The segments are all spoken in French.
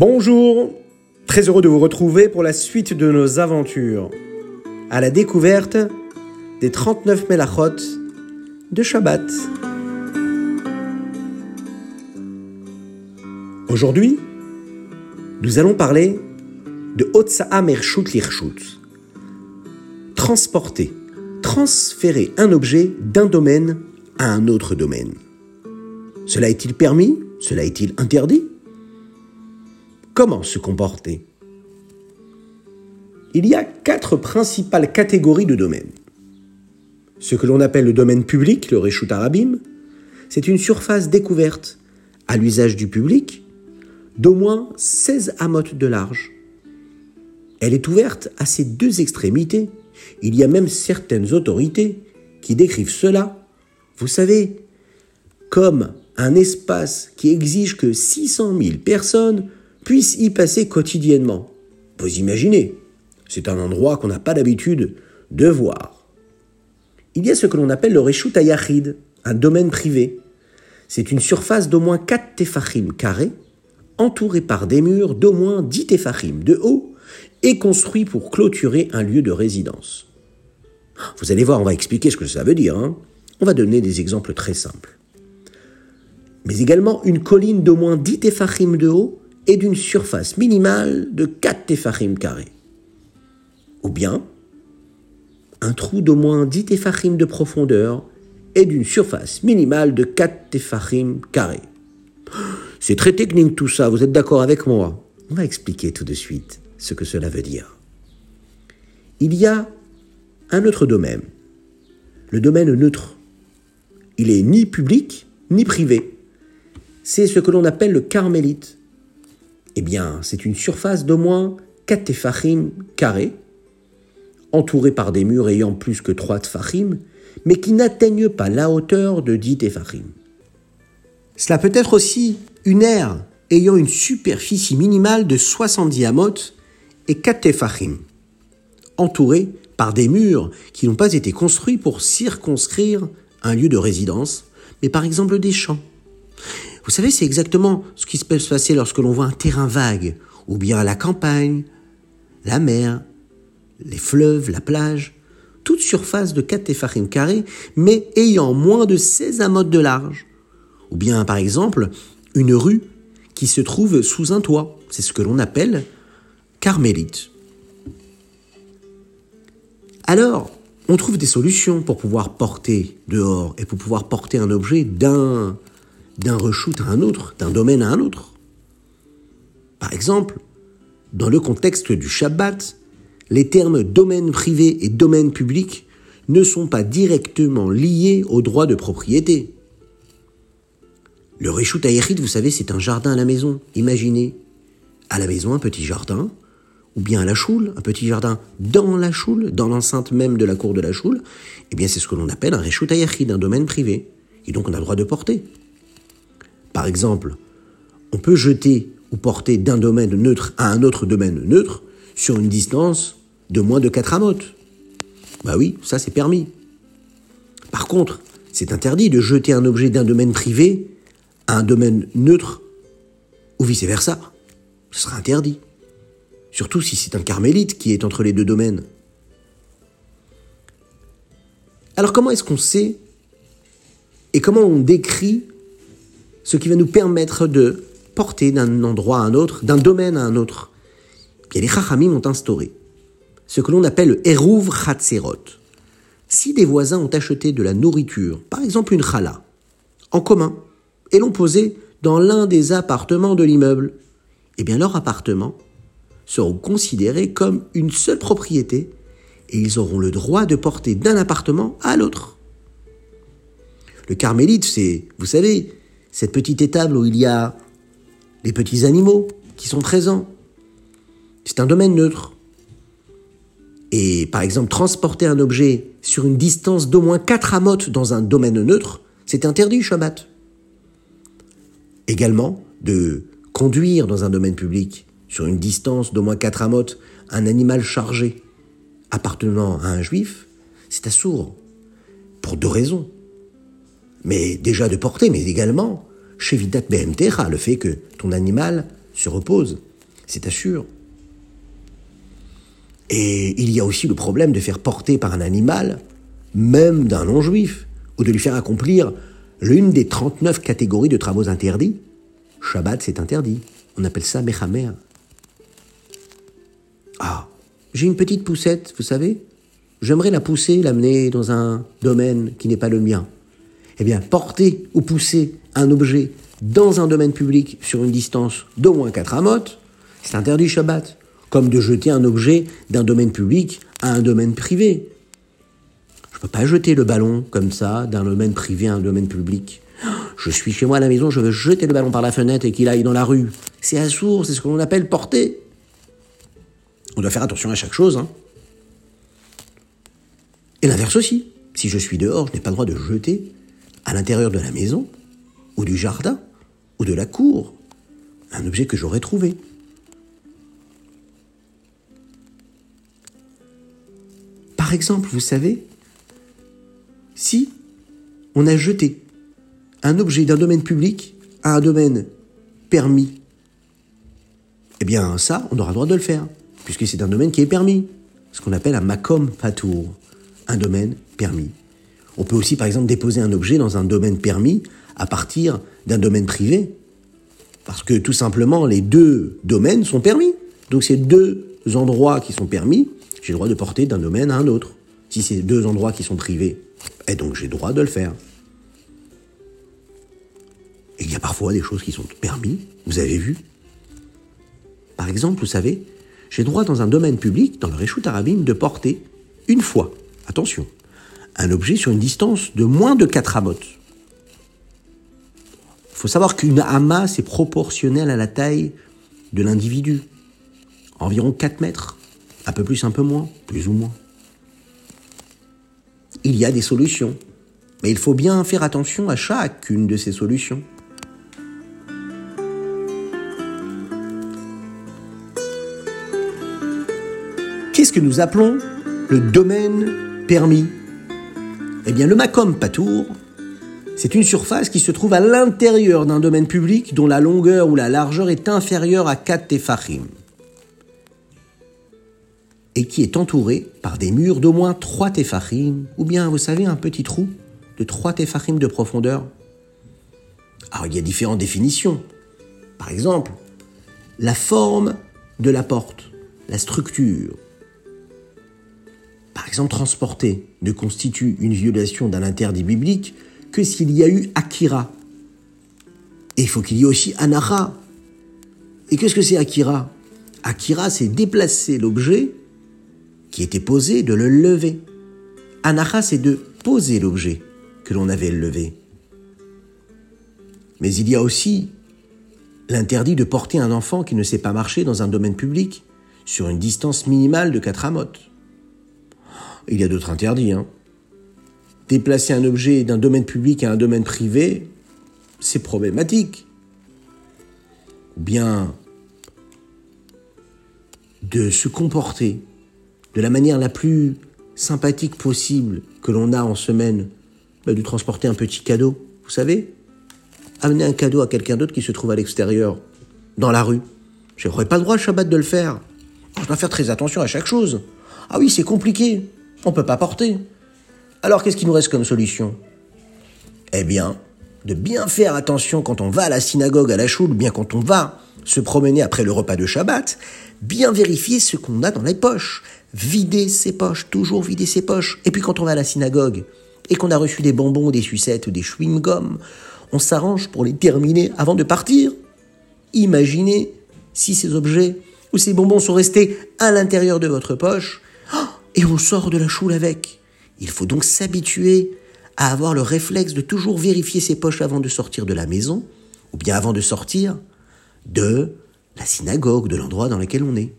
Bonjour, très heureux de vous retrouver pour la suite de nos aventures à la découverte des 39 Melachot de Shabbat. Aujourd'hui, nous allons parler de Otsa'a Mershut Lirshut. Transporter, transférer un objet d'un domaine à un autre domaine. Cela est-il permis? Cela est-il interdit? Comment se comporter Il y a quatre principales catégories de domaines. Ce que l'on appelle le domaine public, le Reshut Arabim, c'est une surface découverte à l'usage du public d'au moins 16 amotes de large. Elle est ouverte à ses deux extrémités. Il y a même certaines autorités qui décrivent cela, vous savez, comme un espace qui exige que 600 000 personnes puissent y passer quotidiennement. Vous imaginez, c'est un endroit qu'on n'a pas l'habitude de voir. Il y a ce que l'on appelle le Reshut Ayachid, un domaine privé. C'est une surface d'au moins 4 tefachim carrés, entourée par des murs d'au moins 10 tefachim de haut et construit pour clôturer un lieu de résidence. Vous allez voir, on va expliquer ce que ça veut dire. Hein. on va donner des exemples très simples. Mais également une colline d'au moins 10 tefachim de haut et d'une surface minimale de 4 tefachim carrés. Ou bien un trou d'au moins 10 tefachim de profondeur et d'une surface minimale de 4 tefachim carrés. C'est très technique tout ça, vous êtes d'accord avec moi? On va expliquer tout de suite ce que cela veut dire. Il y a un autre domaine, le domaine neutre. Il est ni public ni privé. C'est ce que l'on appelle le carmélite. Eh bien, c'est une surface d'au moins 4 tefachim carrés, entourée par des murs ayant plus que 3 tefachim, mais qui n'atteignent pas la hauteur de 10 tefachim. Cela peut être aussi une aire ayant une superficie minimale de 70 amotes et 4 tefachim, entourée par des murs qui n'ont pas été construits pour circonscrire un lieu de résidence, mais par exemple des champs. Vous savez, c'est exactement ce qui peut se passer lorsque l'on voit un terrain vague, ou bien la campagne, la mer, les fleuves, la plage, toute surface de 4 tefachim carrés, mais ayant moins de 16 amotes de large. Ou bien, par exemple, une rue qui se trouve sous un toit. C'est ce que l'on appelle carmélite. Alors, on trouve des solutions pour pouvoir porter dehors et pour pouvoir porter un objet d'un d'un reshoot à un autre, d'un domaine à un autre. Par exemple, dans le contexte du Shabbat, les termes domaine privé et domaine public ne sont pas directement liés au droit de propriété. Le Reshut Ayachid, vous savez, c'est un jardin à la maison. Imaginez, à la maison, un petit jardin, ou bien à la choule, un petit jardin dans la choule, dans l'enceinte même de la cour de la choule. Eh bien, c'est ce que l'on appelle un Reshut Ayachid, un domaine privé. Et donc, on a le droit de porter. Par exemple, on peut jeter ou porter d'un domaine neutre à un autre domaine neutre sur une distance de moins de 4 amotes. Bah oui, ça c'est permis. Par contre, c'est interdit de jeter un objet d'un domaine privé à un domaine neutre ou vice-versa. Ce sera interdit. Surtout si c'est un carmélite qui est entre les deux domaines. Alors comment est-ce qu'on sait et comment on décrit ce qui va nous permettre de porter d'un endroit à un autre, d'un domaine à un autre. Et les Chachamim ont instauré ce que l'on appelle le Eruv Chatzerot. Si des voisins ont acheté de la nourriture, par exemple une chala, en commun, et l'ont posé dans l'un des appartements de l'immeuble, eh bien leurs appartements seront considérés comme une seule propriété et ils auront le droit de porter d'un appartement à l'autre. Le carmélite, c'est, vous savez, cette petite étable où il y a les petits animaux qui sont présents. C'est un domaine neutre. Et par exemple, transporter un objet sur une distance d'au moins 4 amotes dans un domaine neutre, c'est interdit Shabbat. Également, de conduire dans un domaine public sur une distance d'au moins 4 amotes un animal chargé appartenant à un juif, c'est assourd. Pour deux raisons mais déjà de porter, mais également chez Vidat BMTR, le fait que ton animal se repose, c'est assure. Et il y a aussi le problème de faire porter par un animal, même d'un non-juif, ou de lui faire accomplir l'une des 39 catégories de travaux interdits. Shabbat, c'est interdit. On appelle ça Mechamer. Ah, j'ai une petite poussette, vous savez J'aimerais la pousser, l'amener dans un domaine qui n'est pas le mien. Eh bien, porter ou pousser un objet dans un domaine public sur une distance d'au moins 4 amotes, c'est interdit Shabbat. Comme de jeter un objet d'un domaine public à un domaine privé. Je ne peux pas jeter le ballon comme ça d'un domaine privé à un domaine public. Je suis chez moi à la maison, je veux jeter le ballon par la fenêtre et qu'il aille dans la rue. C'est assourd, c'est ce que l'on appelle porter. On doit faire attention à chaque chose. Hein. Et l'inverse aussi. Si je suis dehors, je n'ai pas le droit de jeter à l'intérieur de la maison, ou du jardin, ou de la cour, un objet que j'aurais trouvé. Par exemple, vous savez, si on a jeté un objet d'un domaine public à un domaine permis, eh bien ça, on aura le droit de le faire, puisque c'est un domaine qui est permis, ce qu'on appelle un makom patour, un domaine permis. On peut aussi, par exemple, déposer un objet dans un domaine permis à partir d'un domaine privé. Parce que tout simplement, les deux domaines sont permis. Donc ces deux endroits qui sont permis, j'ai le droit de porter d'un domaine à un autre. Si c'est deux endroits qui sont privés, et donc j'ai le droit de le faire. Il y a parfois des choses qui sont permis, vous avez vu? Par exemple, vous savez, j'ai droit dans un domaine public, dans le Réchout Arabim, de porter une fois, attention, un objet sur une distance de moins de 4 amotes. Il faut savoir qu'une amas est proportionnelle à la taille de l'individu. Environ 4 mètres. Un peu plus, un peu moins, plus ou moins. Il y a des solutions. Mais il faut bien faire attention à chacune de ces solutions. Qu'est-ce que nous appelons le domaine permis? Eh bien, le Macom Patour, c'est une surface qui se trouve à l'intérieur d'un domaine public dont la longueur ou la largeur est inférieure à 4 tefachim et qui est entourée par des murs d'au moins 3 tefachim ou bien, vous savez, un petit trou de 3 tefachim de profondeur. Alors, il y a différentes définitions. Par exemple, la forme de la porte, la structure, par exemple, transporter ne constitue une violation d'un interdit biblique que s'il y a eu Akira. Et il faut qu'il y ait aussi Anara. Et qu'est-ce que c'est Akira? Akira, c'est déplacer l'objet qui était posé, de le lever. Anara, c'est de poser l'objet que l'on avait levé. Mais il y a aussi l'interdit de porter un enfant qui ne sait pas marcher dans un domaine public sur une distance minimale de 4 amotes. Il y a d'autres interdits. Hein. Déplacer un objet d'un domaine public à un domaine privé, c'est problématique. Ou bien de se comporter de la manière la plus sympathique possible que l'on a en semaine, bah, de transporter un petit cadeau, vous savez Amener un cadeau à quelqu'un d'autre qui se trouve à l'extérieur, dans la rue. Je n'aurais pas le droit, le Shabbat, de le faire. Je dois faire très attention à chaque chose. Ah oui, c'est compliqué on ne peut pas porter. Alors qu'est-ce qui nous reste comme solution? Eh bien, de bien faire attention quand on va à la synagogue, à la choule, ou bien quand on va se promener après le repas de Shabbat, bien vérifier ce qu'on a dans les poches. Vider ses poches, toujours vider ses poches. Et puis quand on va à la synagogue et qu'on a reçu des bonbons, des sucettes des chewing-gums, on s'arrange pour les terminer avant de partir. Imaginez si ces objets ou ces bonbons sont restés à l'intérieur de votre poche. Et on sort de la choule avec. Il faut donc s'habituer à avoir le réflexe de toujours vérifier ses poches avant de sortir de la maison, ou bien avant de sortir de la synagogue, de l'endroit dans lequel on est.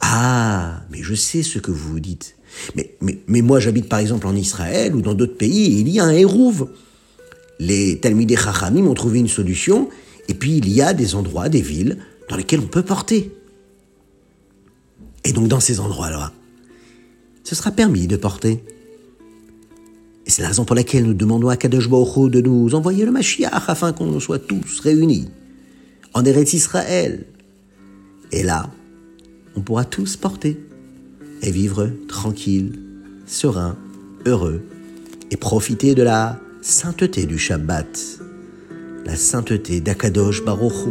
Ah, mais je sais ce que vous vous dites. Mais, mais, moi, j'habite par exemple en Israël ou dans d'autres pays et il y a un hérouve. Les Talmidei Chachamim ont trouvé une solution et puis il y a des endroits, des villes dans lesquels on peut porter. Et donc dans ces endroits-là, ce sera permis de porter. Et c'est la raison pour laquelle nous demandons à Kadosh Baruch de nous envoyer le Mashiach afin qu'on soit tous réunis en Eretz Israël. Et là, on pourra tous porter et vivre tranquille, serein, heureux et profiter de la sainteté du Shabbat, la sainteté d'Akadosh Baruch